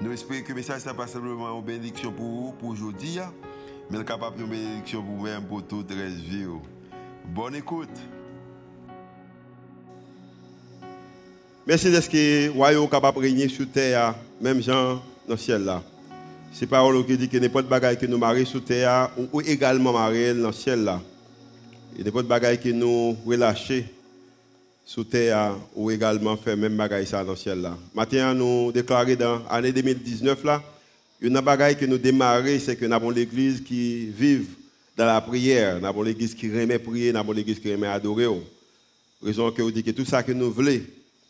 Nous espérons que le message n'est pas simplement une bénédiction pour vous, pour aujourd'hui, hein, mais capable de bénédiction pour vous-même, pour toute la vie. Bonne écoute. Merci d'être que le royaume capable de régner sur terre, même gens dans le ciel là. C'est parole qui dit que n'importe bagaille que nous marions sur terre ou également marier dans le ciel là. Et n'importe bagaille que nous relâcher sur terre ou également faire même bagaille ça dans le ciel là. Maintenant nous déclarons dans l'année 2019 là, une bagaille que nous démarrer c'est que nous avons l'église qui vive dans la prière, nous avons l'église qui remet prier, nous avons l'église qui remet adorer. Raison que vous dites que tout ça que nous voulons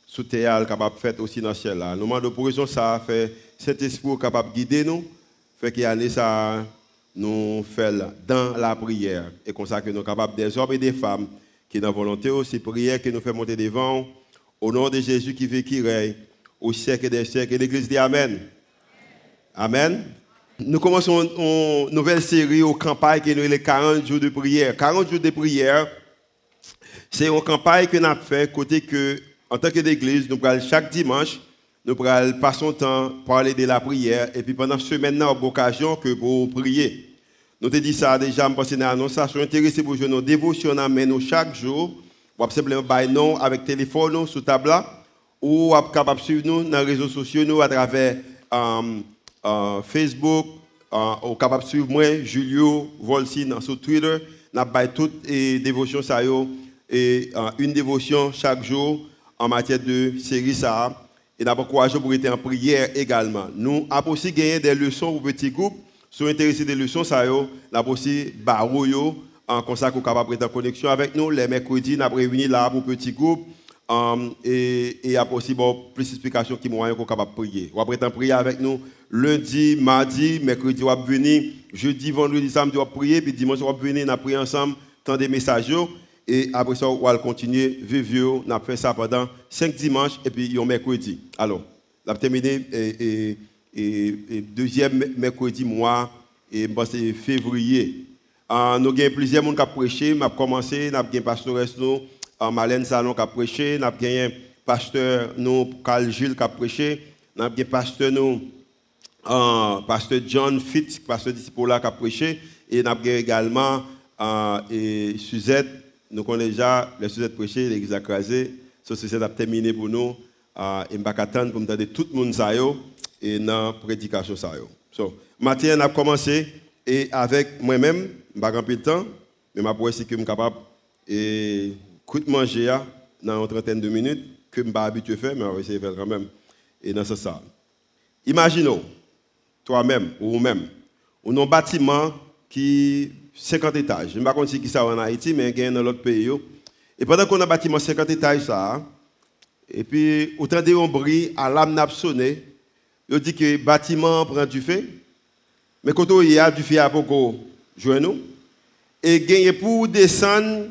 sous terre capable de faire aussi dans le ciel là. Nous demandons pour raison ça fait cet esprit capable de guider nous, fait qu'il y ça nous fait dans la prière et comme ça que nous sommes capables des hommes et des femmes qui dans volonté aussi prière que nous fait monter devant au nom de Jésus qui vit qui règne au siècle des siècles et l'église dit amen. Amen. Nous commençons une nouvelle série aux campagnes qui nous les 40 jours de prière. 40 jours de prière, c'est une campagne que nous avons fait côté que en tant qu'église, nous prenons chaque dimanche nous prenons passer son temps parler de la prière et puis pendant ce semaine, nous avons l'occasion que pour prier. Nous te dit ça déjà, je pense que nous sommes intéressés pour nos dévotions mais nous chaque jour. Ou simplement by nous avec téléphone sous table ou capable suivre nous dans les réseaux sociaux nous à travers um, uh, Facebook uh, ou capable suivre moi Julio Volsi sur Twitter n'a pas toutes les dévotions et uh, une dévotion chaque jour en matière de série ça et d'abord courageux pour être en prière également. Nous avons aussi gagné des leçons pour petits groupes. Si vous intéressés des leçons, ça avons aussi barreau en ça qu'on capable en connexion avec nous. Les mercredis, nous avons réuni là pour petits groupes. Um, et il y a aussi bon, plus d'explications qui m'ont qu'on capable de prier. Vous pouvez prier avec nous lundi, mardi, mercredi, vous venir, jeudi, vendredi, samedi, vous prier, puis dimanche, vous venir, nous prier ensemble, tant des messages. Et après ça, on va continuer, vivre, on a fait ça pendant cinq dimanches et puis un mercredi. Alors, on a terminé et, deuxième mercredi mois, et c'est février. Nous avons plusieurs personnes qui ont prêché. Nous avons commencé, nous avons pasteur nous, uh, Malène Salon qui a prêché, nous avons pasteur nous, Carl Gilles qui a prêché, nous avons pasteur nous, pasteur John Fitz, pasteur disciple qui a prêché, et nous avons également et Suzette nous connaissons déjà les sujets prêchés, l'église a crasé. Ce sujet a terminé pour nous. Et je attendre pour me tout le monde et dans la prédication ça. So, matin, on a commencé et avec moi-même, je n'ai pas de temps, mais je pense que je suis capable de manger dans une trentaine de minutes, que je ne suis pas habitué à faire, mais on va essayer de faire quand même. Et dans ce sens. Imaginons, toi-même ou vous-même, ou un bâtiment qui 50 étages. Je ne sais pas si ça en Haïti, mais il y a dans l'autre pays. Et pendant qu'on a bâtiment 50 étages, ça, et puis, autant de bruit à l'âme n'a sonné, il dit que bâtiment prend du feu, mais quand il y a du feu à beaucoup, nous. Et pour descendre,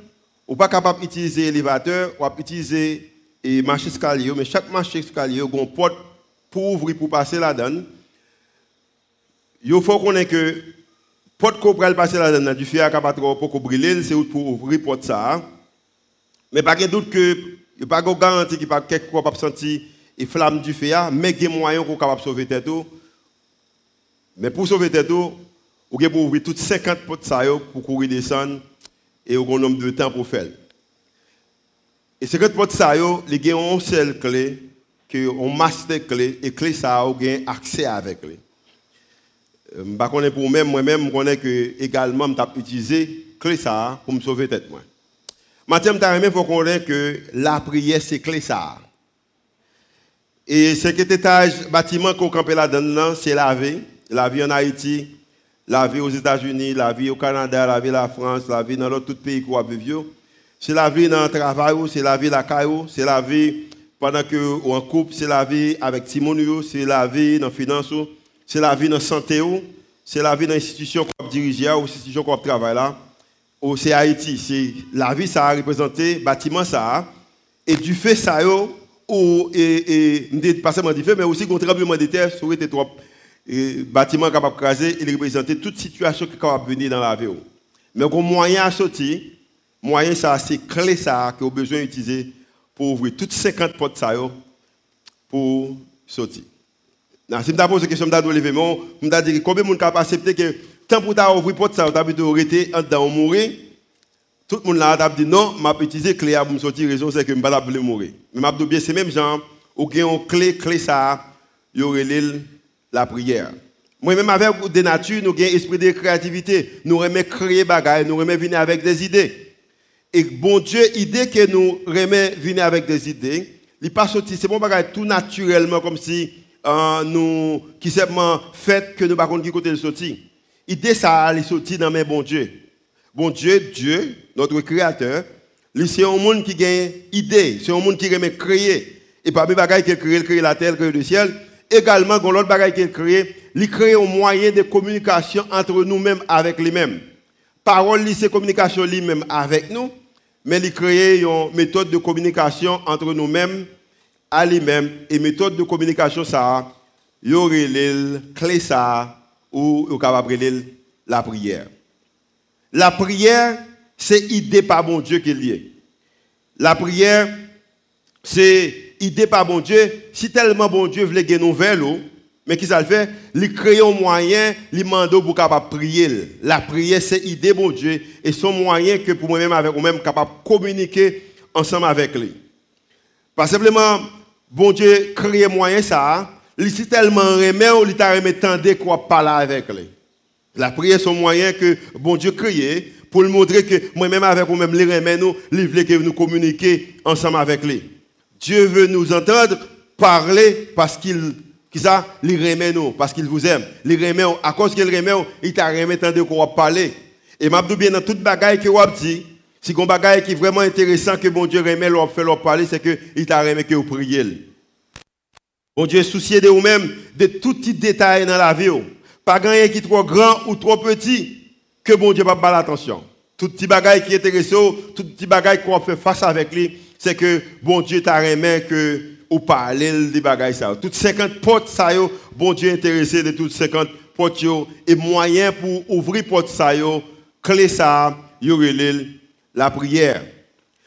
ou pas capable d'utiliser l'élévateur, ou utiliser et marché escalier, mais chaque marché escalier, y a une porte pour ouvrir, pour passer là-dedans. Il faut qu'on ait que Porte qu'on passer là-dedans, du feu à trop pour brûler, c'est pour ouvrir porte ça. Mais pas de doute que il n'y a pas de garantie qu'il n'y a pas quelque chose sentir les flamme du feu, mais il y a moyen pour capable sauver tête. Mais pour sauver tête, vous pouvez ouvrir toutes 50 portes pour courir descendre et au un nombre de temps pour faire. Et 50 portes ça, il y a une seule clé, une master clé, et clé ça, vous avez accès avec lui. Je ne sais pour moi moi-même, je connais que également, je utilisé clé ça pour me sauver tête. Maintenant, il faut connaître que la prière, c'est clé ça. Et cet étage bâtiment qu'on campe là-dedans, c'est la vie. La vie en Haïti, la vie aux États-Unis, la vie au Canada, la vie en France, la vie dans l'autre pays qu'on vivre. C'est la vie dans le travail, c'est la vie la caillou, c'est la vie pendant que en couple, c'est la vie avec Timonio, c'est la vie dans la finance, c'est la vie dans la santé, c'est la vie dans l'institution qu'on dirige ou l'institution qu'on travaille là, ou c'est Haïti. C'est la vie, ça a représenté, bâtiment, ça a. Et du fait, ça a, ou, et, et, pas seulement du fait, mais aussi un tremblement de terre, sur les trois bâtiments capables de craser, il représentait toute situation qui est capable de venir dans la vie. Mais un moyen à sortir, moyen ça, c'est clé ça que vous besoin d'utiliser pour ouvrir toutes 50 portes ça pour sortir. Si je me pose la question, me lever, je me combien de monde capable accepter que tant pour ouvrir porte ça, tu as plutôt arrêter en mourir. Tout le monde là a dit non, je vais utiliser clé pour me sortir, raison c'est que vais pas mourir. Mais je bien c'est même genre, ou une clé, clé ça, y aurait la prière. Moi-même, avec des natures, nous un esprit de créativité. Nous aimons créer choses, nous aimons venir avec des idées. Et bon Dieu, idée que nous aimons venir avec des idées, il pas sorti, c'est bon bagage tout naturellement, comme si euh, nous, qui seulement fait que nous pas qui côté de sortir. L'idée, ça allait sortir dans mes bon Dieu. Bon Dieu, Dieu, notre créateur, c'est un monde qui a une idée, c'est un monde qui aime créer. Et parmi les choses qui créé, créé la terre, créé le ciel, également, dans l'autre bagaille qu'il crée, il crée un moyen de communication entre nous-mêmes avec lui-même. Parole, c'est communication lui-même avec nous, mais il crée une méthode de communication entre nous-mêmes à lui-même. Et méthode de communication, ça, il y clé ça, ou il capable la prière. La prière, c'est idée par bon Dieu qui est liée. La prière, c'est idée par bon Dieu, si tellement bon Dieu voulait gagner nouvelle, mais qui ça le fait? Il crée un moyen, il demande pour capable prier. La prière, c'est idée bon Dieu et son moyen que pour moi-même avec moi-même capable communiquer ensemble avec lui. Pas simplement, bon Dieu crée moyen ça, il si tellement remet il t'a remet tendre quoi parler avec lui. La prière, c'est un moyen que bon Dieu crée pour lui montrer que moi-même avec moi-même, les remet nous, il veut que nous communiquer ensemble avec lui. Dieu veut nous entendre parler parce qu'il qui remet nous, parce qu'il vous aime. Il remet, à cause qu'il remet, il t'a remis tant de qu'on parler. Et m'a bien dans toute bagaille que vous dit, si un bagaille qui est vraiment intéressant que bon Dieu remet, leur fait leur parler, c'est que il t'a remis que vous priez. Bon Dieu est soucié de vous-même, de tout petit détail dans la vie. Pas rien qui trop grand ou trop petit, que bon Dieu va pas l'attention. Tout petit bagaille qui est intéressant, tout petit bagaille qu'on fait face avec lui, c'est que bon Dieu t'a remis que ou parler des bagages ça. Toutes 50 portes bon Dieu intéressé de toutes 50 portes et moyen pour ouvrir portes ça clé ça la prière.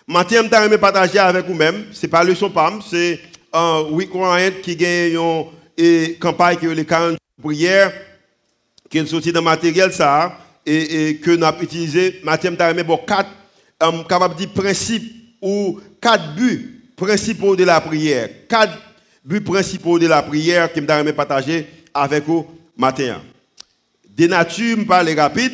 Matin je vais partager avec vous-même, c'est pas le son PAM, c'est un week-end qui gagne une campagne qui est les 40 prières qui est sorti dans le matériel ça et, que nous avons utilisé. Matin je vais bon quatre um, capable de principes ou quatre buts principaux de la prière. Quatre buts principaux de la prière que je vais partager avec vous matin. Des natures, je parle rapide,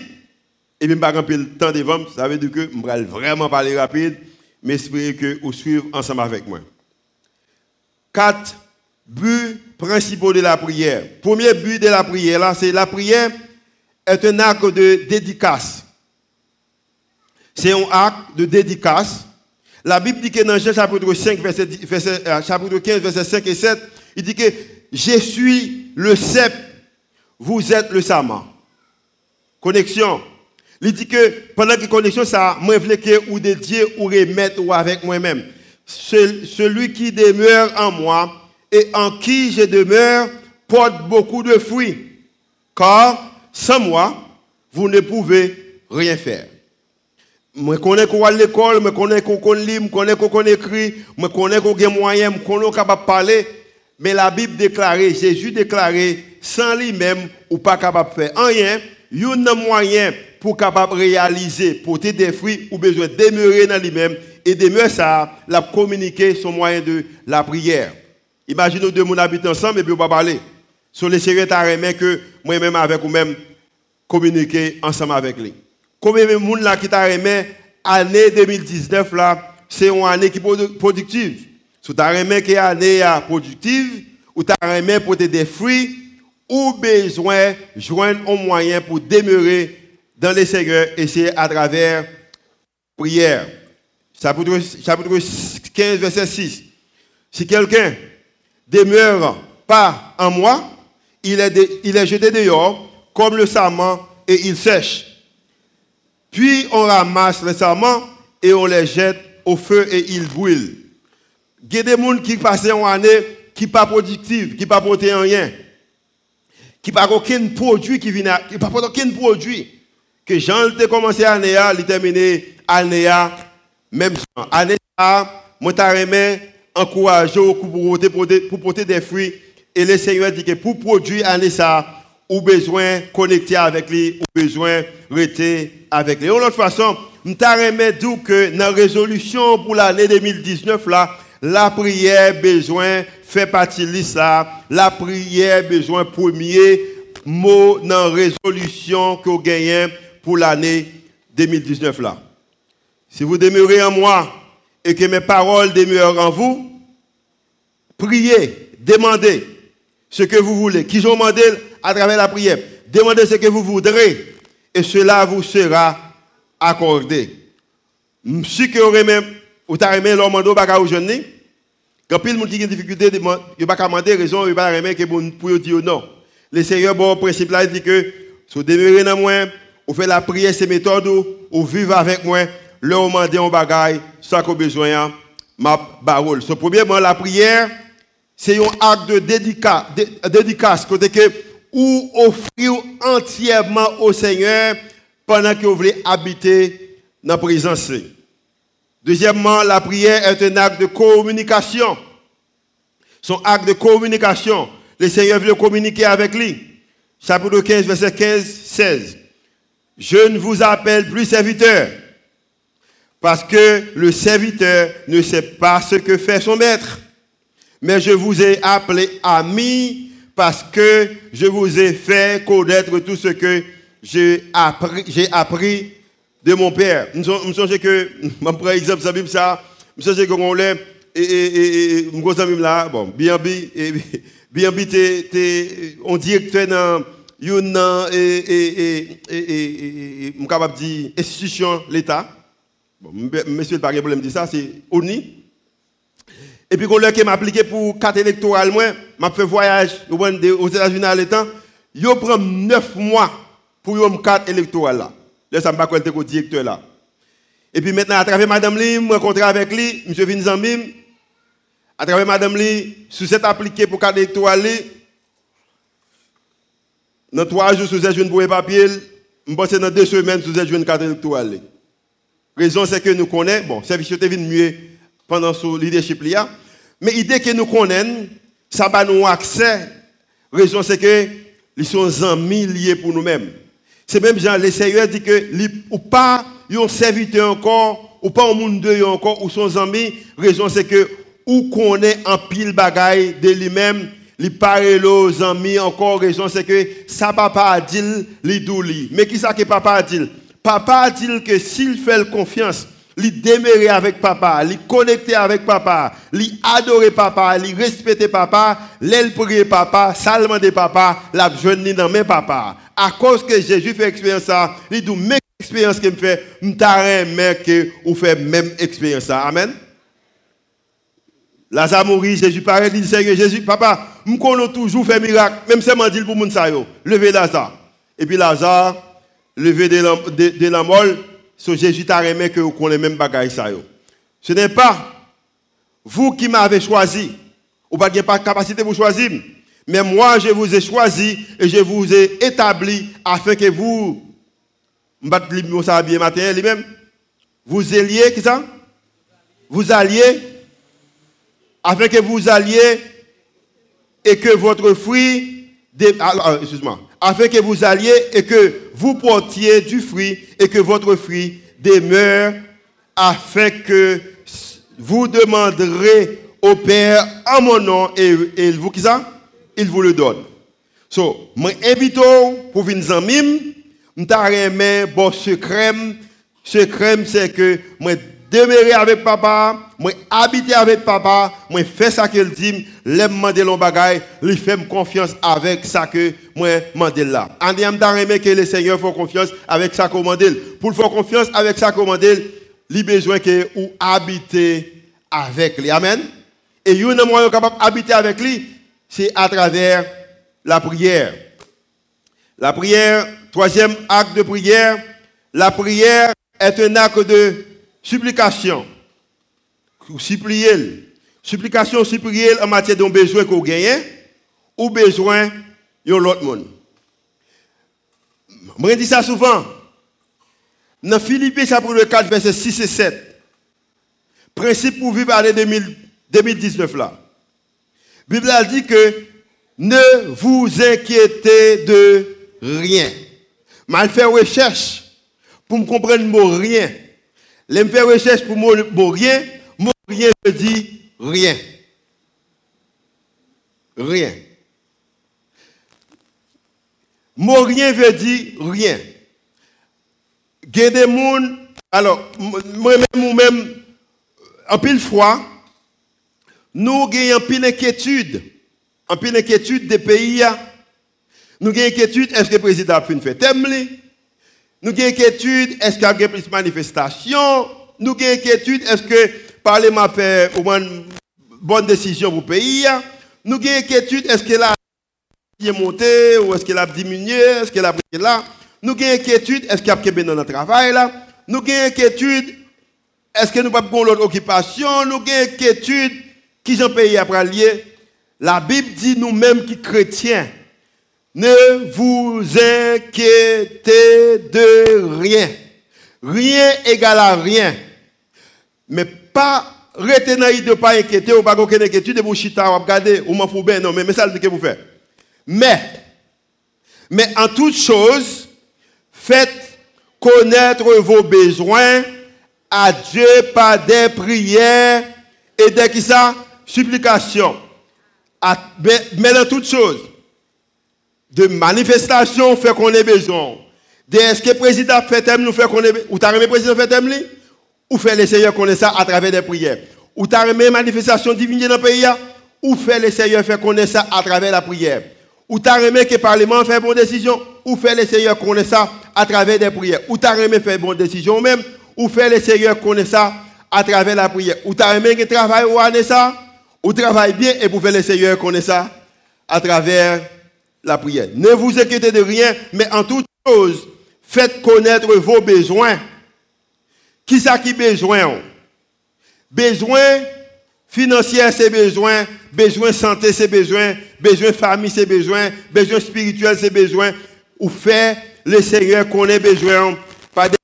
et je ne pas le temps devant, ça veut dire que je vais vraiment parler rapide, mais j'espère que vous suivez ensemble avec moi. Quatre buts principaux de la prière. Premier but de la prière, là, c'est la prière est un acte de dédicace. C'est un acte de dédicace la Bible dit que dans Jean chapitre 5, verset, euh, chapitre 15, verset 5 et 7, il dit que je suis le cep, vous êtes le sama. Connexion. Il dit que pendant que connexion, ça, moi, je que ou dédier ou remettre ou avec moi-même. Celui qui demeure en moi et en qui je demeure porte beaucoup de fruits. Car sans moi, vous ne pouvez rien faire. Je connais qu'on à l'école, je connais qu'on lit, je connais qu'on écrit, je connais qu'on a moyens, je connais qu'on capable parler. Mais la Bible déclare, Jésus déclaré, sans lui-même, ou pas capable de faire rien, il y a un moyen pour capable réaliser, porter des fruits, ou besoin de demeurer dans lui-même. Et demeurer ça, la communiquer son moyen de la prière. Imaginez deux mon habitent ensemble et puis on va parler. Sur les sérieux, que moi-même avec vous-même communiquer ensemble avec lui. Combien de monde là qui t'a aimé année 2019 là, c'est une année qui est productive. Si tu as aimé que année productive, ou tu as aimé pour des fruits, ou besoin joindre un moyen pour demeurer dans les Seigneur et c'est à travers prière. Chapitre 15, verset 6. Si quelqu'un demeure pas en moi, il est, il est jeté dehors comme le sarment et ils sèchent. Puis on ramasse les sarments et on les jette au feu et ils brûlent. Il y a des gens qui passent une année qui pas productive, qui pas porter rien, qui pas aucun produit qui vient, qui pas aucun produit que Jean a commencé l'année, il terminé l'année, même année moi t'ai encourager pour porter, des fruits et le Seigneur dit que pour produire année ça, ou besoin connecter avec lui, ou besoin rester avec lui. De toute façon, je dire que dans la résolution pour l'année 2019, là, la prière besoin fait partie de ça. La prière besoin premier mot dans la résolution que vous gagnez pour l'année 2019 là. Si vous demeurez en moi et que mes paroles demeurent en vous, priez, demandez ce que vous voulez. Qui j'ai demandé à travers la prière? Demandez ce que vous voudrez et cela vous sera accordé. Si que vous aimez, vous avez l'homme en baka ou jeune, quand monde qui a une difficulté, il pas demander raison, il pas aimer que pour dire non. Le Seigneur bon principe là il dit que si vous demeurez dans moi, vous faites la prière ces méthodes, vous vivez avec moi, le demander un bagaille, ça que besoin ma parole. Ce premièrement la prière c'est un acte de dédicace, dédicace côté que ou offrir entièrement au Seigneur pendant que vous voulez habiter dans la présence. Deuxièmement, la prière est un acte de communication. Son acte de communication. Le Seigneur veut communiquer avec lui. Chapitre 15, verset 15, 16. Je ne vous appelle plus serviteur, parce que le serviteur ne sait pas ce que fait son maître. Mais je vous ai appelé ami parce que je vous ai fait connaître tout ce que j'ai appris, appris de mon père. Je me que, je prends exemple, ça, je me que on l'a, et, et, et, je là, bon, bien, bien, on dans une, et, et, et, je capable de dire, institution, l'État. Bon, monsieur, pas de problème de ça, c'est ONI. Et puis, quand je m'a appliqué pour carte électorale, moi, m'a fait voyage aux États-Unis à l'état, il prend 9 mois pour une carte électorale là. Là, ça m'a pas le directeur là? Et puis maintenant, à travers Madame Lee, je rencontré avec lui, M. Vinzambim, à travers Madame Lee, sous cette appliqué pour carte électorale, dans trois jours, sous cette pour un papier, je pense dans deux semaines, sous cette carte électorale. Raison, c'est que nous connaissons, bon, service est venu mieux pendant ce leadership là. Mais l'idée que nous connaissons, ça va nous accès. Raison c'est que ils sont amis liés pour nous-mêmes. C'est même Jean, le Seigneur dit que ou pas un serviteur encore, ou pas un monde de encore, ou son amis. Raison c'est que ou connaît en pile bagaille de lui-même, li parle aux amis encore raison c'est que ça papa a dit li douli. Mais qui ça que papa a dit? Papa a dit que s'il fait confiance li demeurer avec papa, li connecter avec papa, li adorer papa, li respecter papa, l'elle prier papa, salement de papa, la jeune dans mes papa. À cause que Jésus fait expérience ça, il dit même expérience que me fait, m'tare mais que ou fait même expérience ça. Amen. Lazare mourit, Jésus paraît, il dit Seigneur Jésus, papa, connaissons toujours fait miracle, même si je dit pour moun sa yo, lever Lazare. Et puis Lazare, lever de la, de, de molle, So Jésus t'a remis que vous connaissez même bagaille ça Ce n'est pas vous qui m'avez choisi. Vous n'avez pas de capacité pour choisir. Mais moi, je vous ai choisi et je vous ai établi afin que vous, lui-même, vous alliez, qui ça? Vous alliez, afin que vous alliez et que votre fruit, ah, ah, excuse-moi, afin que vous alliez et que vous portiez du fruit et que votre fruit demeure, afin que vous demanderez au Père en mon nom et, il vous qui ça? Il vous le donne. So, moi invite pour venir en mime, m'ta bon secret, secret c'est que demeurer avec papa, moi habiter avec papa, moi faire ça qu'il dit, l'aime demander l'on bagaille, lui faire confiance avec ça que moi demande là. En disant que le Seigneur fait confiance avec ça commande. Pour faire confiance avec ça commande, il besoin que ou habiter avec lui. Amen. Et y moyen capable d'habiter avec lui, c'est à travers la prière. La prière, troisième acte de prière, la prière est un acte de supplication. Supplier. Supplication, supplier en matière d'un besoin qu'on gagne ou besoin de l'autre monde. Je dis ça souvent. Dans Philippe chapitre 4, verset 6 et 7. Principe pour vivre l'année 2019 là. La Bible a dit que ne vous inquiétez de rien. Mal faire recherche pour me comprendre le mot rien. Faire recherche pour mot rien, mot rien veut dire rien. Rien. Mot rien veut dire rien. Il y a des gens, alors, moi-même ou même, en pile fois, nous avons en pile inquiétude, en pile inquiétude des pays. Nous avons inquiétude, est-ce que le président a fait fait Nous avons inquiétude, est-ce qu'il y a plus de manifestations? Nous avons inquiétude, est-ce que le Parlement fait une bonne décision pour le pays? Nous avons inquiétude, est-ce que la est monté ou est-ce qu'il a diminué, est-ce qu'il a pris là? Nous avons inquiétude, est-ce qu'il y a quelqu'un dans notre travail là? Nous avons inquiétude, est-ce que nous n'avons pas l'autre occupation? Nous avons inquiétude, qui j'en pays après lier La Bible dit nous-mêmes qui chrétiens, ne vous inquiétez de rien. Rien égale à rien. Mais pas retenir de pas inquiéter ou pas aucune inquiétude de vous chita ou regarder ou m'en bien non mais mais ça que vous faites. Mais mais en toute chose faites connaître vos besoins à Dieu par des prières et des qui supplications. Mais dans toute chose de manifestation fait qu'on ait besoin. De est-ce que le président fait nous fait qu'on ait ou t'as le président fait ou fait le Seigneur connaître ça à travers des prières? Ou t'as remis manifestation divine dans le pays ou fait le Seigneur fait connaître ça à travers la prière? Ou t'as remis que le Parlement fait bonne décision? Ou fait le Seigneur connaître ça à travers des prières? Ou t'as remis fait bonne décision même? Ou fait le Seigneur connaître ça à travers la prière? Ou t'as remis que travail ou ça? Ou travaille bien et pour faire le Seigneur connaître ça à travers la prière. Ne vous inquiétez de rien, mais en toute chose, faites connaître vos besoins. Qui ça qui besoin? Besoin financier, c'est besoin. Besoin santé, c'est besoin. Besoin famille, c'est besoin. Besoin spirituel, c'est besoin. Ou faire le Seigneur connaît besoin par des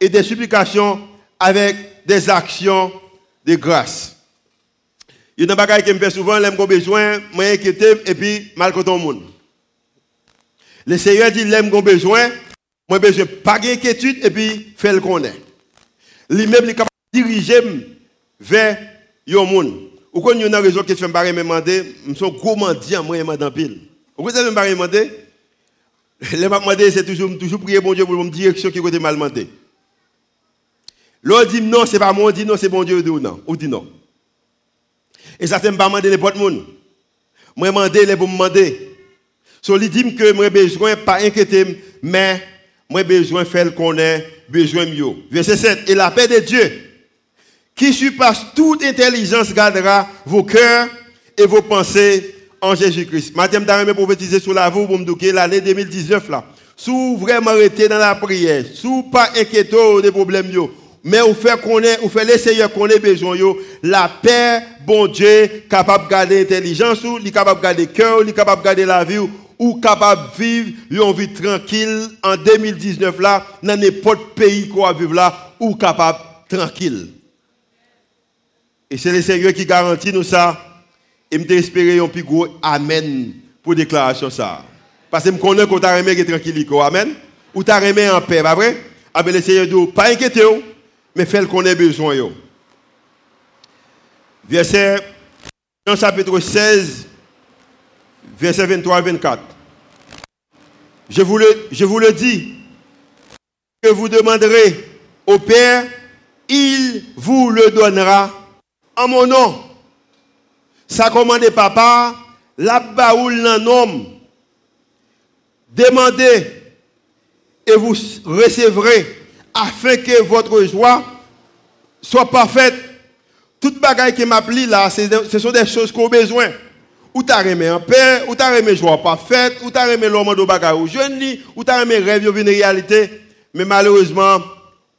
et des supplications avec des actions de grâce. Il y a des choses qui me fait souvent, j'ai besoin, moi inquiété et puis mal contre le monde. Le Seigneur dit, j'ai besoin, moi besoin pas d'inquiétude et puis faire le connaître. Lui-même, il est capable de diriger vers le monde. Ou quand il y a une raison que je me demander, je suis gros mendiant, moi, je dans pile. Vous savez, je me demander, je me demander, c'est toujours, toujours prier bon Dieu pour me direction qui est mal demandé. L'autre dit non, c'est pas moi, dit non, c'est bon Dieu, ou non, ou dit non. Et ça, c'est pas demander n'importe monde. Moi, demander les pour me demander. So, il dit que moi, besoin, pas inquiéter, mais moi, besoin faire qu'on ait besoin mieux. Verset 7. Et la paix de Dieu, qui surpasse toute intelligence, gardera vos cœurs et vos pensées en Jésus-Christ. Madame Darame prophétiser sur la vous pour me dire l'année 2019 là. Sous vraiment arrêté dans la prière, sous pas inquiété des problèmes yo, mais on fait connaître, on fait l'essayer qu'on ait besoin la paix, bon Dieu, capable de garder l'intelligence ou, capable de garder le cœur, capable de garder la vie ou, capable de vivre une vie tranquille en 2019 là, dans n'importe pays qu'on va vivre là, ou capable tranquille. Et c'est le Seigneur qui garantit nous ça. Et je espérer un plus gros Amen pour déclaration ça. Parce que je connais qu'on t'a remis tranquille. Amen. Ou t'a remis en paix, pas vrai? Ah ben le Seigneur pas inquiéter mais faites qu'on ait besoin. Verset, Jean chapitre 16, verset 23 à 24. Je vous, le, je vous le dis, que vous demanderez au Père, il vous le donnera en mon nom. Ça commande papa, la baoule nan homme. Demandez et vous recevrez afin que votre joie soit parfaite. Toute bagaille qui m'appelle là, ce sont des choses qu'on a besoin. ou t'as remis en paix, ou t'as remis joie parfaite, ou t'as remis l'homme de bagarre ou jeune ou t'as remis rêve une réalité, mais malheureusement,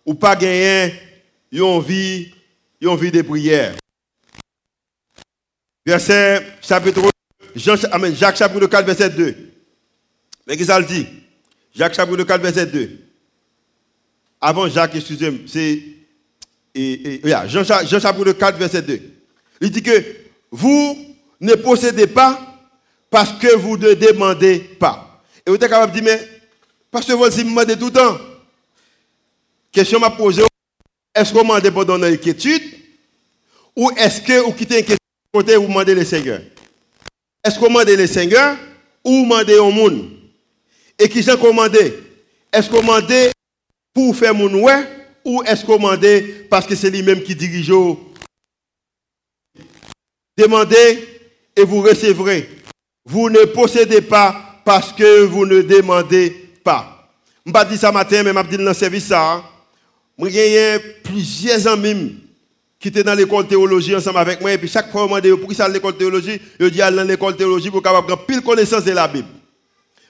ou pas gagné, une vie, une vie de prière. Verset chapitre Jean, Jacques chapitre 4 verset 2. Mais qu'est-ce qu'il dit? Jacques chapitre 4 verset 2. Avant Jacques, excusez-moi, c'est Jean, Jean chapitre 4 verset 2. Il dit que vous ne possédez pas parce que vous ne demandez pas. Et vous êtes capable de dire, mais parce que vous demandez tout le temps. Question m'a posée, est-ce que vous demandez pendant l'inquiétude ou est-ce que vous quittez question côté vous demandez le Seigneur? Est-ce que vous demandez le Seigneur ou vous demandez au monde? Et qui s'en commandé? Est-ce que vous demandez pour faire mon ouais ou est-ce demandez parce que c'est lui-même qui dirige Demandez et vous recevrez. Vous ne possédez pas parce que vous ne demandez pas. Je ne pas ça matin, mais je dit dans le service ça. J'ai plusieurs amis qui étaient dans l'école théologie ensemble avec moi. Et puis chaque fois, je pour ça l'école théologie, je dis à l'école théologie pour capable prendre pile connaissance de la Bible.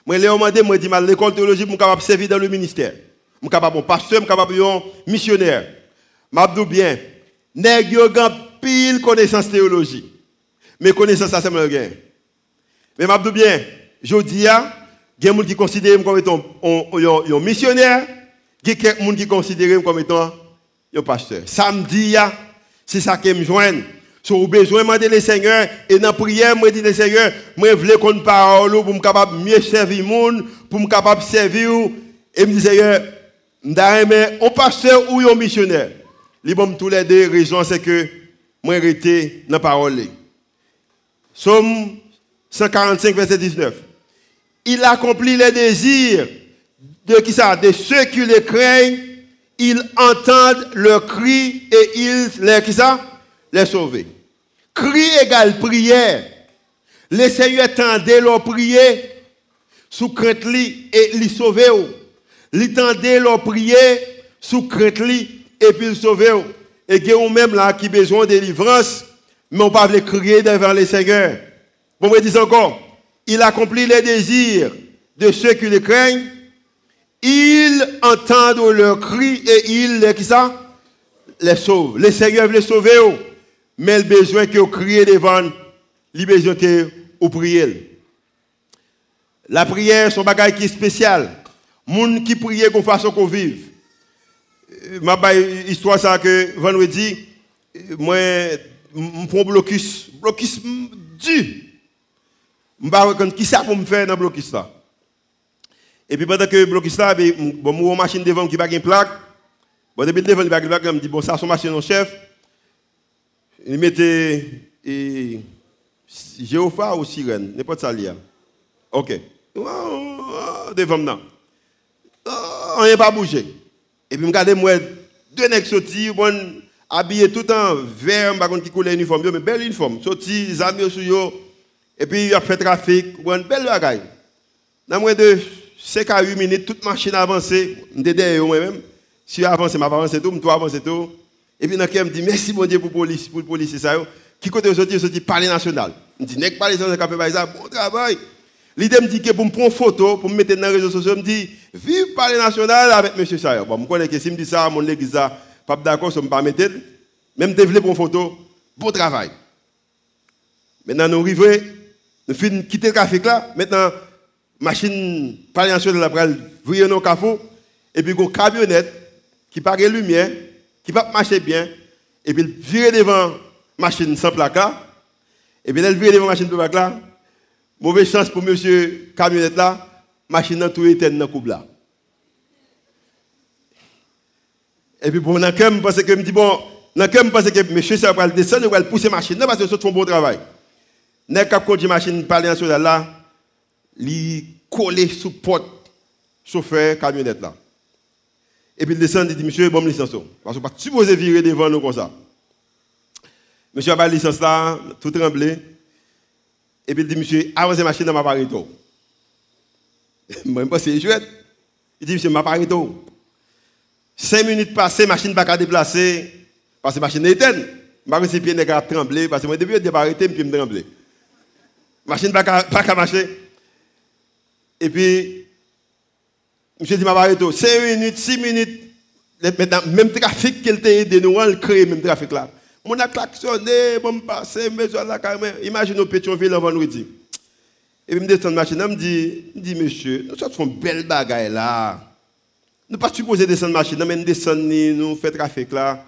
Je demandé, moi, je dis l'école théologie pour capable servir dans le ministère. Je suis capable de pasteur, je suis capable de missionnaire. Je dis bien, nèg yo pile connaissance théologie. Mais connaissance ça c'est gain. Mais je dis bien, y a des gens qui considèrent comme étant un missionnaire, a des gens qui considèrent comme étant un pasteur. Samedi c'est ça qui me joint. Si vous avez besoin de demander le Seigneur, et dans la prière, je dis le Seigneur, je veux qu'on parole pour me capable mieux servir monde, pour me capable servir, et me dit Seigneur, je un pasteur ou un missionnaire? Les tous les deux raisons, c'est que moi, été dans la parole. Somme 145, verset 19. Il accomplit les désirs de qui ça? De ceux qui le craignent, ils entendent le cri et ils les qui ça? Les sauver. Cri égale prière. Les Seigneur tendait leur prier sous crainte et les sauver. Li tendait leur prier sous et puis les sauver. Et y a même là qui besoin de délivrance mais on pas crier devant le Seigneur. Bon, me dis encore, il accomplit les désirs de ceux qui le craignent. Il entend leurs cris et il les, qui ça? les sauve. Le Seigneur veut les sauver, mais a besoin que vous criez devant, a besoin que vous. La prière, c'est un bagage qui est spécial. Moun ki priye kon fason kon vive. Eh, ma bay istwa sa ke vanwedi, eh, mwen mpon blokis. Blokis mdi. Mba rekon ki sa pou mfe nan blokis la. E pi padan ke blokis la, bon mwen machin devan ki bagen plak. Bon depi devan ki bagen plak, mwen di bon sa son machin nan chef. Ni mette e, Jeofa ou Siren, ne pot sa li ya. Ok. Devan nan. On n'est pas bougé. Et puis, je regarde, moi, deux nègres sortis, bon, habillé tout en vert, par qui coule uniforme, mais belle uniforme. Sorti, les amis sur et puis il a fait trafic, une belle bagaille. Dans moins de 5 à 8 minutes, toute machine avancée, derrière moi-même. Si avance, m'a avancé tout, je avancé tout. Et puis, je me dit, merci mon Dieu pour la police, pour police, ça. Qui côté sorti, sorti parler national. Je dis, n'est pas les gens qui fait ça, bon travail. L'idée me dit que pour me prendre une photo, pour me mettre dans les réseaux sociaux, me dit, vive parler national avec M. Sayo. Bon, je connais que si me dit ça, mon église, pas d'accord, ça me pas mettre. Même développer une photo, bon travail. Maintenant, nous arrivons, nous finissons quitter le café là. Maintenant, machine sur la pral vriller nos café et puis une camionnette qui pas de lumière, qui pas marcher bien et puis virer devant machine sans placard et puis elle vire devant machine sans placard. Mauvaise chance pour monsieur camionnette là, machine tout était dans le couple là. Et puis pour un cœur, parce que me dit bon, dans cœur, parce que monsieur ça va descendre, il va pousser machine, parce que c'est un bon travail. N'est pas conduire machine parler sur là, il coller sous porte chauffeur camionnette là. Et puis il descend, il dit monsieur, bon licence parce que pas supposé virer devant nous comme ça. Monsieur a licence là, tout tremblé. Et puis il dit monsieur, avancez machine dans ma parito. Moi, je c'est chouette. Il dit monsieur, ma parito. Cinq minutes passées, machine pas déplacer parce que la machine est éteinte. Je trembler parce que moi, depuis, je puis je trembler. Machine pas marcher. Et puis, je dis, ma arrêté 5 minutes, 6 minutes. Maintenant, même trafic qu'elle t'a aidé, nous, on crée même trafic là. Mon a klaxonné, bon passé, mais la caméra. Imagine au Pétionville avant vendredi. Et puis, je descends de machine, je me dis, je dis, monsieur, nous sommes une belle bagaille là. Nous pas supposé descendre machine, mais nous descendre, nous faisons trafic là.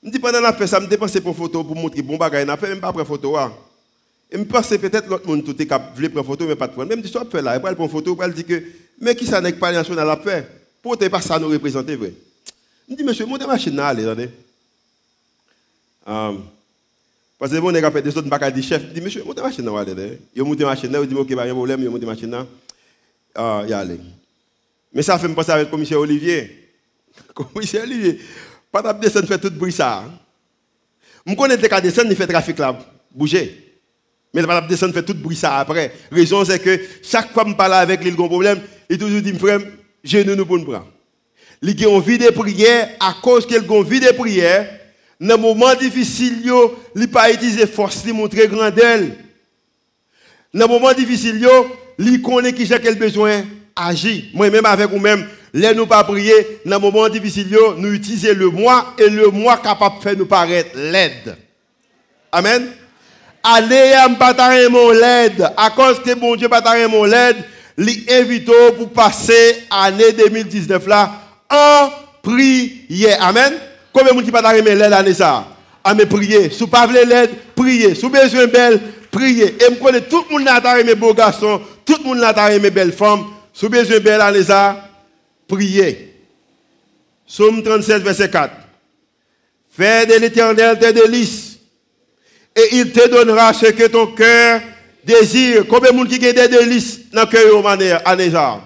Je dis, pendant la fête, ça me dépense pour photo, pour montrer bon bagaille. Je ne même pas prendre photo. Hein. Et je pense peut-être l'autre monde tout est capable prendre photo, mais pas de prendre. Même si tu fait là, il prend photo, il dit que, mais qui ça n'est pas national à faire? Pour ne pas ça nous représenter vrai. Je dis, monsieur, montez machine là, allez, attendez. Um, parce que mon nègre fait des autres pas dit chef, dit monsieur, montez machine là. Il monte machine là, il dit OK, pas de problème, il monte machine là. Ah, y aller. Mais ça fait me penser avec le commissaire Olivier. commissaire Olivier, pas de descendre fait tout bruit ça. Je connais des cas descendre, il fait trafic là, bouger. Mais pas de descendre fait tout bruit ça après. Raison c'est que chaque fois que je parle avec lui, il a un problème, il toujours dit frère, je pour nous prendre. Il a envie de prière à cause qu'il a envie de prière dans les moments difficiles, il n'a pas utilisé force, il montrer grandeur. Dans les moments difficiles, il connaît qui j'ai quel besoin agir. Moi-même avec vous-même, les nous pas prier, dans les moments difficiles, nous utilisons le moi et le moi capable de faire nous paraître l'aide. Amen. Allez à me mon l'aide. À cause que bon Dieu pas mon l'aide, l'invite pour passer l'année 2019 là en prière. Amen. Combien de monde qui pas aimer l'aide année ça À me prier. Si vous pas l'aide, priez. Si vous besoin belle, priez. Et je connais tout le monde n'a aimé beaux garçons, tout le monde n'a aimé belles femmes. Si vous besoin belle année ça, priez. Somme 37 verset 4. Fais de l'Éternel tes délices et il te donnera ce que ton cœur désire. Combien de monde qui a des délices dans le cœur ça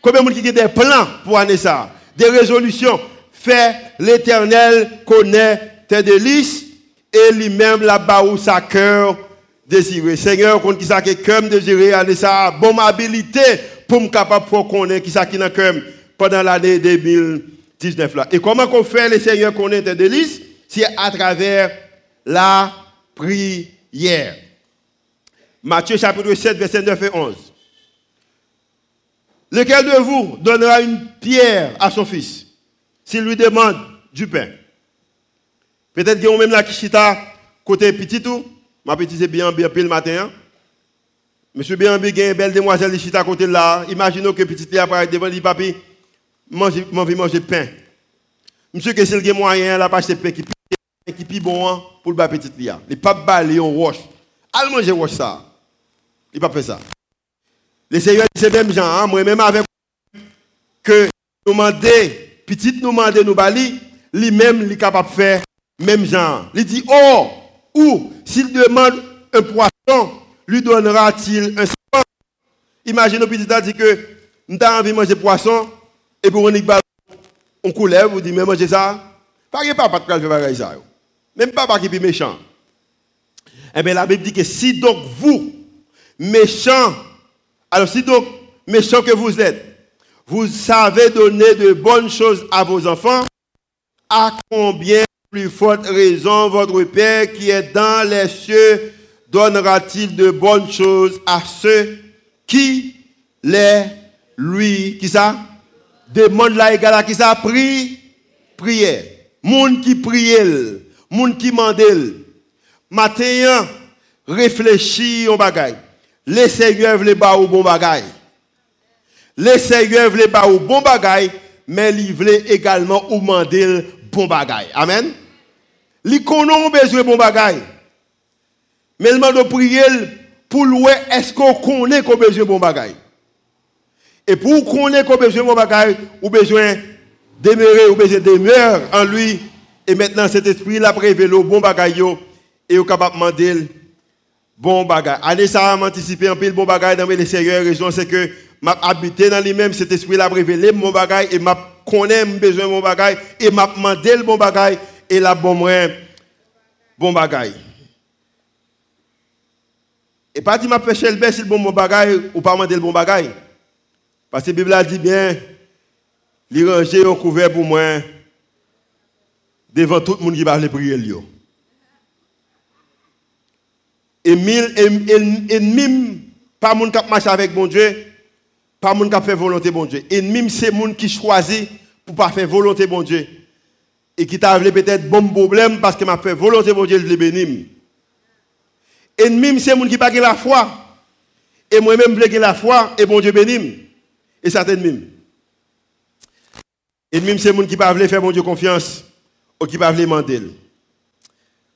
Combien de monde qui des plans pour ça Des résolutions fait l'éternel connaît tes délices et lui-même là-bas où sa cœur désiré. Seigneur, quand qui ça cœur désiré, allez ça, bonne habilité pour me capable de connaître qui ça qui dans cœur pendant l'année 2019 là. Et comment qu'on fait le Seigneur connaître tes délices? C'est à travers la prière. Matthieu chapitre 7, verset 9 et 11. Lequel de vous donnera une pierre à son fils? S'il lui demande du pain. Peut-être qu'il y a même la kichita côté petit tout. Ma petite c'est bien bien le matin. Hein. Monsieur bien bien une belle demoiselle de chita côté là. Imaginez que petit apparaît devant lui papi manger manger manger pain. Monsieur que s'il a moyen là pas pain qui qui bon hein, pour le petit là. Il pas baler on roche. Al manger roche ça. Il pas fait ça. Les seigneurs c'est même gens hein, moi même avec que demander petit nous demande nous bali, lui-même il capable de faire même genre. Il dit oh ou s'il demande un poisson, lui donnera-t-il un serpent Imaginez petit dit que nous avons envie de manger poisson et pour on on coulève, vous dit mais manger ça. Pas que papa de faire ça. Même papa qui est méchant. Eh bien la Bible dit que si donc vous méchants alors si donc méchants que vous êtes vous savez donner de bonnes choses à vos enfants, à combien plus forte raison votre Père qui est dans les cieux donnera-t-il de bonnes choses à ceux qui les lui, qui ça? Demande la égale à qui ça? Prie, prière. Monde qui prie, monde qui mandel. Matin, réfléchis au bagay. Les seigneurs les bas au bon bagay. Le Seigneur voulait pas au bon bagay, mais il voulait également ou demander bon bagay. Amen? Li konon besoin bon bagay. Mais il m'a prier pour louer est-ce qu'on connaît qu'on besoin bon bagay. Et pour connaître qu'on besoin bon bagay, ou besoin demeurer ou besoin demeurer en lui et maintenant cet esprit là prévé le bon bagay et au capable demander bon bagay. Allez ça anticiper un peu le bon bagay dans le Seigneur raison c'est que m'a habité dans lui-même cet esprit là révélé mon bagay et m'a connaît besoin mon bagay et m'a demandé le bon bagay et la bon moi bon bagay et pas dit m'a péché le best le bon bagay ou pas demander le bon bagay parce que la Bible a dit bien li ranger au couvert pour moi devant tout le monde qui va aller prier et mille et, et, moun qui marche avec bon Dieu, pas moun qui fait volonté bon Dieu. Ennemi c'est moun qui choisit pour pas faire volonté bon Dieu. Et qui t'a peut-être bon problème parce que m'a fait volonté bon Dieu, je le bénis. Ennemi c'est moun qui pas la foi. Et moi-même je la foi et bon Dieu bénis. Et ça ennemi. Ennemi c'est moun qui pas faire bon Dieu confiance ou qui pas demander.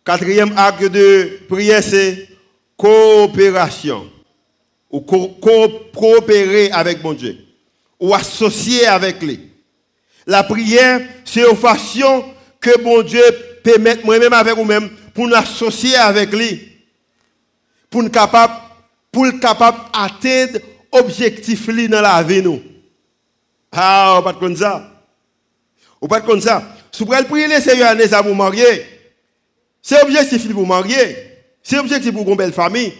Quatrième acte de prière c'est coopération ou coopérer avec mon Dieu, ou associer avec lui. La prière, c'est une façon que mon Dieu permet moi-même avec vous-même pour nous associer avec lui, pour nous capable, pour capable atteindre l'objectif dans la vie nous. Ah, on pas comme ça? On pas comme ça? Si vous prier le Seigneur à vous marier, c'est objectif pour vous marier. C'est objectif pour une belle famille.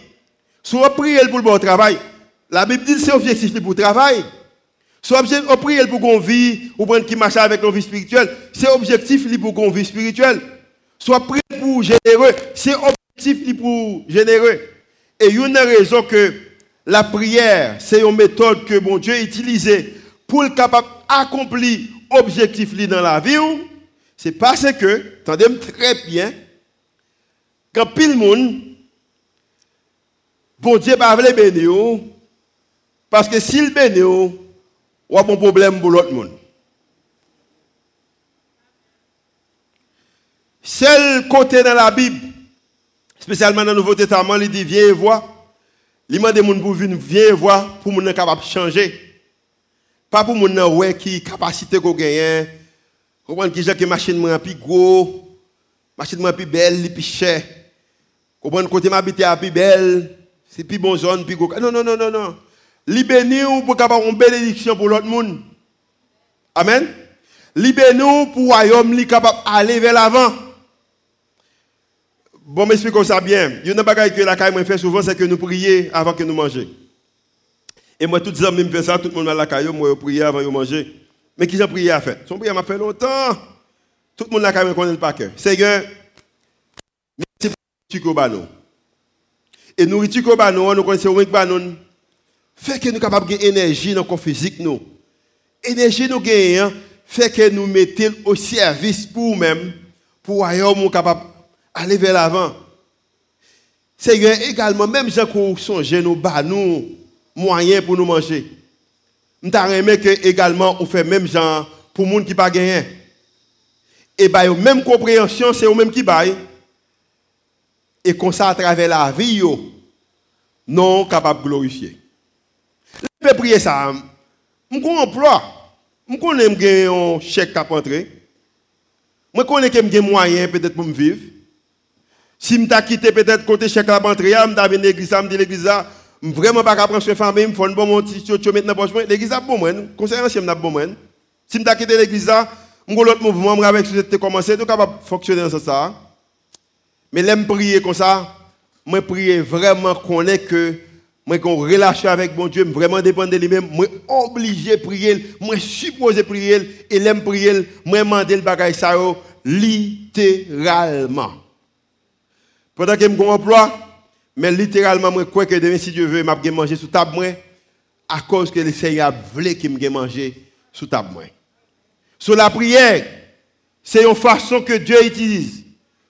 Soit prier pour le bon travail. La Bible dit que c'est objectif pour le travail. Soit prier pour qu'on vie ou pour qui marche avec nos vie spirituelle. C'est objectif pour qu'on vie spirituelle. Soit prier pour généreux. C'est objectif pour généreux. Et une raison que la prière, c'est une méthode que mon Dieu utilise pour être capable d'accomplir objectif dans la vie, c'est parce que, attendez très bien, quand pile monde bon Dieu pas veut bénir parce que s'il bénit on a un problème pour l'autre monde. Seul côté dans la Bible, spécialement dans le Nouveau Testament, il dit viens et vois. Il demande gens pour venir viens et voir pour être capable changer. Pas pour moun ouais qui capacité qu'on gagne. Comprendre qui que machine moins plus gros, machine moins plus belle, plus cher. Comprendre côté m'habiter plus belle, c'est plus bon zone, plus gros. Non, non, non, non, non. Libérer nous pour avoir une bénédiction pour l'autre monde. Amen. Libérer nous pour royaume li capable aller vers l'avant. Bon, m'explique ça bien. Il y a une chose que la caille fait souvent, c'est que nous prions avant que nous mangions. Et moi, tous les amis me font ça, tout le monde à la caille, moi, je prie avant de manger. Mais qui j'ai prié à faire? Son prière m'a fait longtemps. Tout le monde à la caille connaît le paquet. Seigneur, merci pour le et nourriture que nous, nous connaissons fait que nous sommes capables de énergie dans le physique nous. Énergie nous gagnons, fait que nous mettons au service pour nous-mêmes, pour nous capable aller vers l'avant. Seigneur, également, même si nous songe nous bah nous moyens pour nous manger. Nous avons que également on fait même genre pour les gens qui pas gagné. Et bah même compréhension, c'est eux même qui baillent et comme ça à travers la vie, non capable de glorifier. Je peux prier ça. Je un emploi. Je connais un chèque à rentrer. Je connais moyen peut-être pour me vivre. Si je quitté peut-être côté chèque à rentrer, je vais l'église, je me l'église, je vraiment pas soin de famille, je fais un bon petit dans poche. L'église est bon, conseil ancien est bon. Si je quitté l'église, je vais l'autre mouvement avec ce que commencé, je suis capable de fonctionner dans ça. Mais l'aime prier comme ça, moi prier vraiment qu'on est que moi qu'on relâche avec mon Dieu, vraiment dépendre de lui-même, moi obligé de prier, moi supposé prier et l'aime prier, moi demander le bagage ça littéralement. Pendant que je emploi, mais littéralement moi crois que demain si Dieu veut, m'a manger sous table moi à cause que le Seigneur voulait qu'il me manger sous table moi. Sur la prière, c'est une façon que Dieu utilise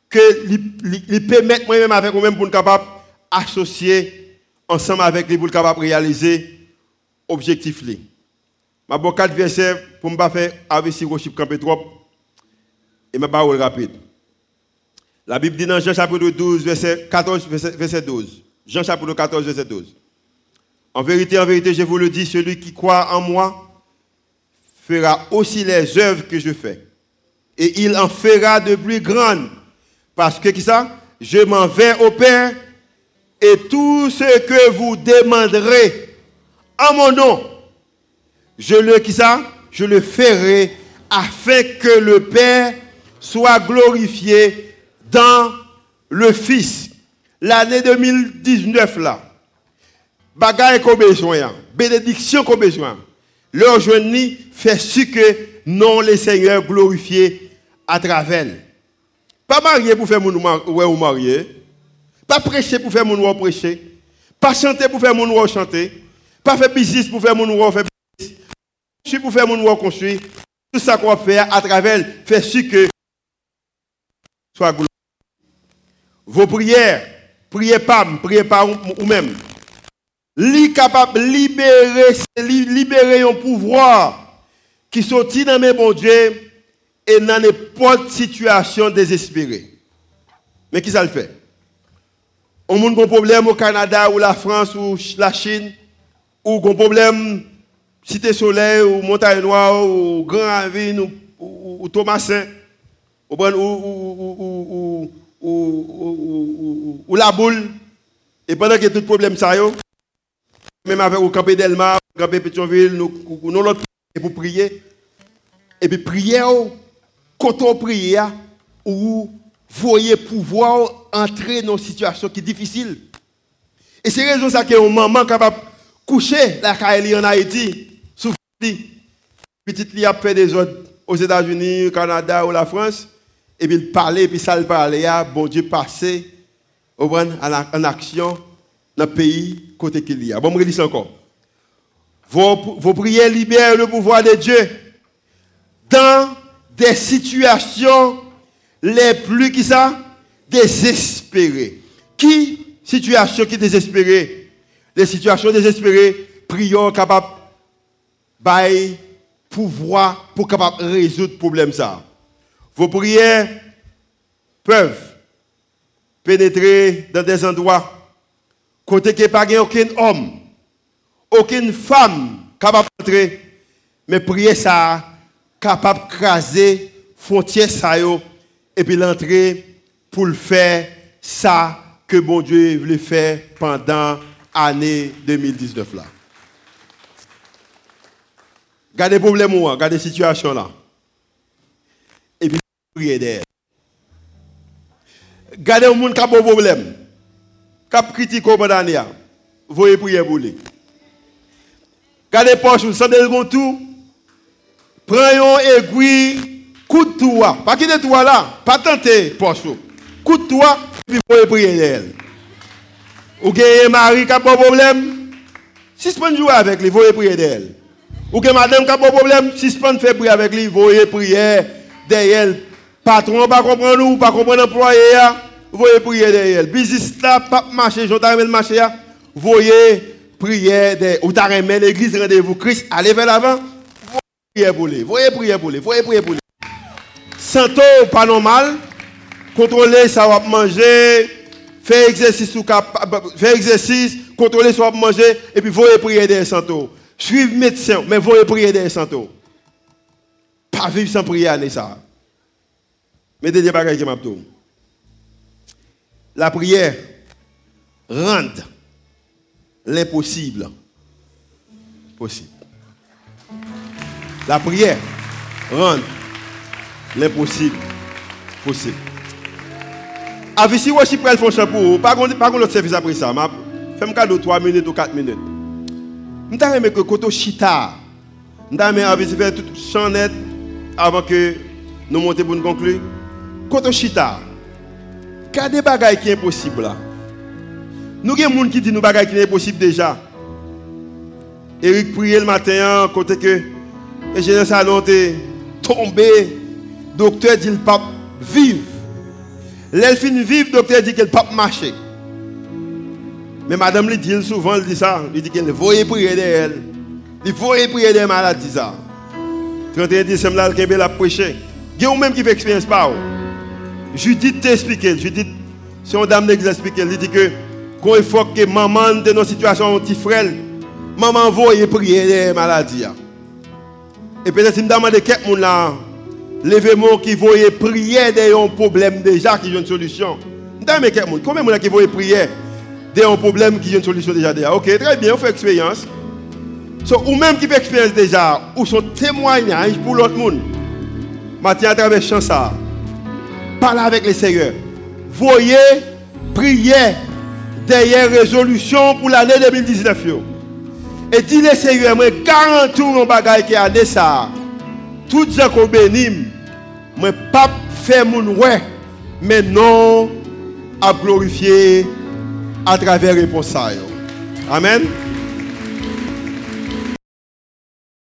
que lui permettre moi-même avec moi-même pour être capable associer ensemble avec lui pour capable réaliser l'objectif. Je vais quatre versets pour pas faire avec si chiffre campé trop et ma parole rapide. La Bible dit dans Jean chapitre 12, verset 14, verset 12. Jean chapitre 14, verset 12. En vérité, en vérité, je vous le dis, celui qui croit en moi fera aussi les œuvres que je fais. Et il en fera de plus grandes parce que qui ça? Je m'en vais au Père et tout ce que vous demanderez en mon nom, je le Je le ferai afin que le Père soit glorifié dans le Fils. L'année 2019 là, bagaille qu'on besoin, bénédiction qu'on besoin. Leur jeune fait ce que non les Seigneurs glorifiés à travers. Pas marier pour faire mon ou marier. Pas prêcher pour faire mon ou prêcher. Pas chanter pour faire mon roi chanter. Pas faire business pour faire mon roi faire business. Construire pour faire mon roi construire. Tout ça qu'on va faire à travers faire ce que soit glorifié. Vos prières, priez pas, priez pas ou même. Li capable libérer libérer un pouvoir qui sortit dans mes bon Dieu et dans n'importe situation désespérée. Mais qui ça le fait On a un problème au Canada ou la France ou la Chine ou un problème Cité Soleil ou Montagne Noire ou Grand Ravine ou, ou, ou Thomasin ou, la boule. Et pendant que tout problème ça même avec au campé Delma, au campé Pétionville, nous, nous l'autre pour prier. Et puis prier, quand on prie, ou voyez pouvoir entrer dans une situation qui est difficile. Et c'est raison ça que une maman capable coucher la Kaeli en Haïti, petite li a fait des autres aux États-Unis, au Canada ou la France, et puis il parlait, puis ça le parlait, bon Dieu passé en action dans le pays côté qu'il y a. Bon, je redis encore. Vos, vos prières libèrent le pouvoir de Dieu dans des situations les plus qui ça? Désespérées. Qui situation qui désespérée? Les situations désespérées, prions capable de pouvoir pour résoudre le problème. Vos prières peuvent pénétrer dans des endroits côté a pas aucun homme, aucune femme capable d'entrer, mais prier ça, capable de craser frontière ça et puis l'entrer pour le faire ça que bon Dieu voulait faire pendant l'année 2019 là. Gardez problème ou gardez situation là. Et puis derrière. Gardez un monde qui a un problème cap critique au bandania, voyez prier pour lui. Gardez poche, vous sentez le tout. Prenez un aiguille, coup de toi. Pas quitter toi là, pas tenter poche. Coup de toi, puis voyez prier d'elle. Ou avez mari qui a un problème, suspend jouer avec lui, voyez prier d'elle. Ou que madame qui a un problème, suspend faire prier avec lui, voyez prier d'elle. Patron, pas comprendre ou pas comprendre employé vous voyez prier derrière. Business là, pas marcher, j'entends le vous voyez prier derrière. Ou t'as l'église, rendez-vous Christ, allez vers l'avant. Pour voyez pour lui, voyez. Santo, pas normal. Contrôler, ça va manger. Faire exercice, faire exercice, contrôler, ça va manger. Et puis, voyez prier derrière Santo. Suivre médecin, mais voyez prier derrière Santo. Pas vivre sans prier, ça. Mettez des bagages qui m'a la prière rend l'impossible possible. La prière rend l'impossible possible. Avec si je prends le chapeau, pas contre l'autre service après ça, fais-moi cadeau 3 minutes ou 4 minutes. Je vais que Koto Chita, faire toute chanette avant que nous montions pour nous conclure. Koto Chita, il y a des bagages qui sont impossibles là? Nous avons des gens qui disent nous bagages qui sont impossibles déjà. Eric priait général Salon est tombé. Docteur dit le pape vive. L'elfine vive, docteur dit que le pape marche. Mais madame lui dit souvent, elle dit ça. Il dit qu'elle voyait prier d'elle. Il voyait prier des maladies. 31 décembre, là, elle a prêché. Il y a même qui fait expérience par Judith t'explique, Judith, c'est une dame qui explique, elle dit que quand il faut que maman de nos situations petit frère, maman voye prier des maladies. Et peut-être si je demande quelqu'un là, levez-moi qui voyait prier des problèmes déjà qui ont une solution. Demande quelqu'un, combien de gens qui voyait prier des problèmes qui ont une solution déjà, déjà? Ok, très bien, on fait expérience. So, ou même qui fait expérience déjà, ou son témoignage pour l'autre monde. Maintenant, à travers ça. Parlez avec le Seigneur. Voyez, priez derrière résolution pour l'année 2019. Et dis le Seigneur, moi garantis mon bagage qui a ça. Tout gens qu'on bénit, moi pas faire mon ouais, mais non à glorifier à travers réponse Amen.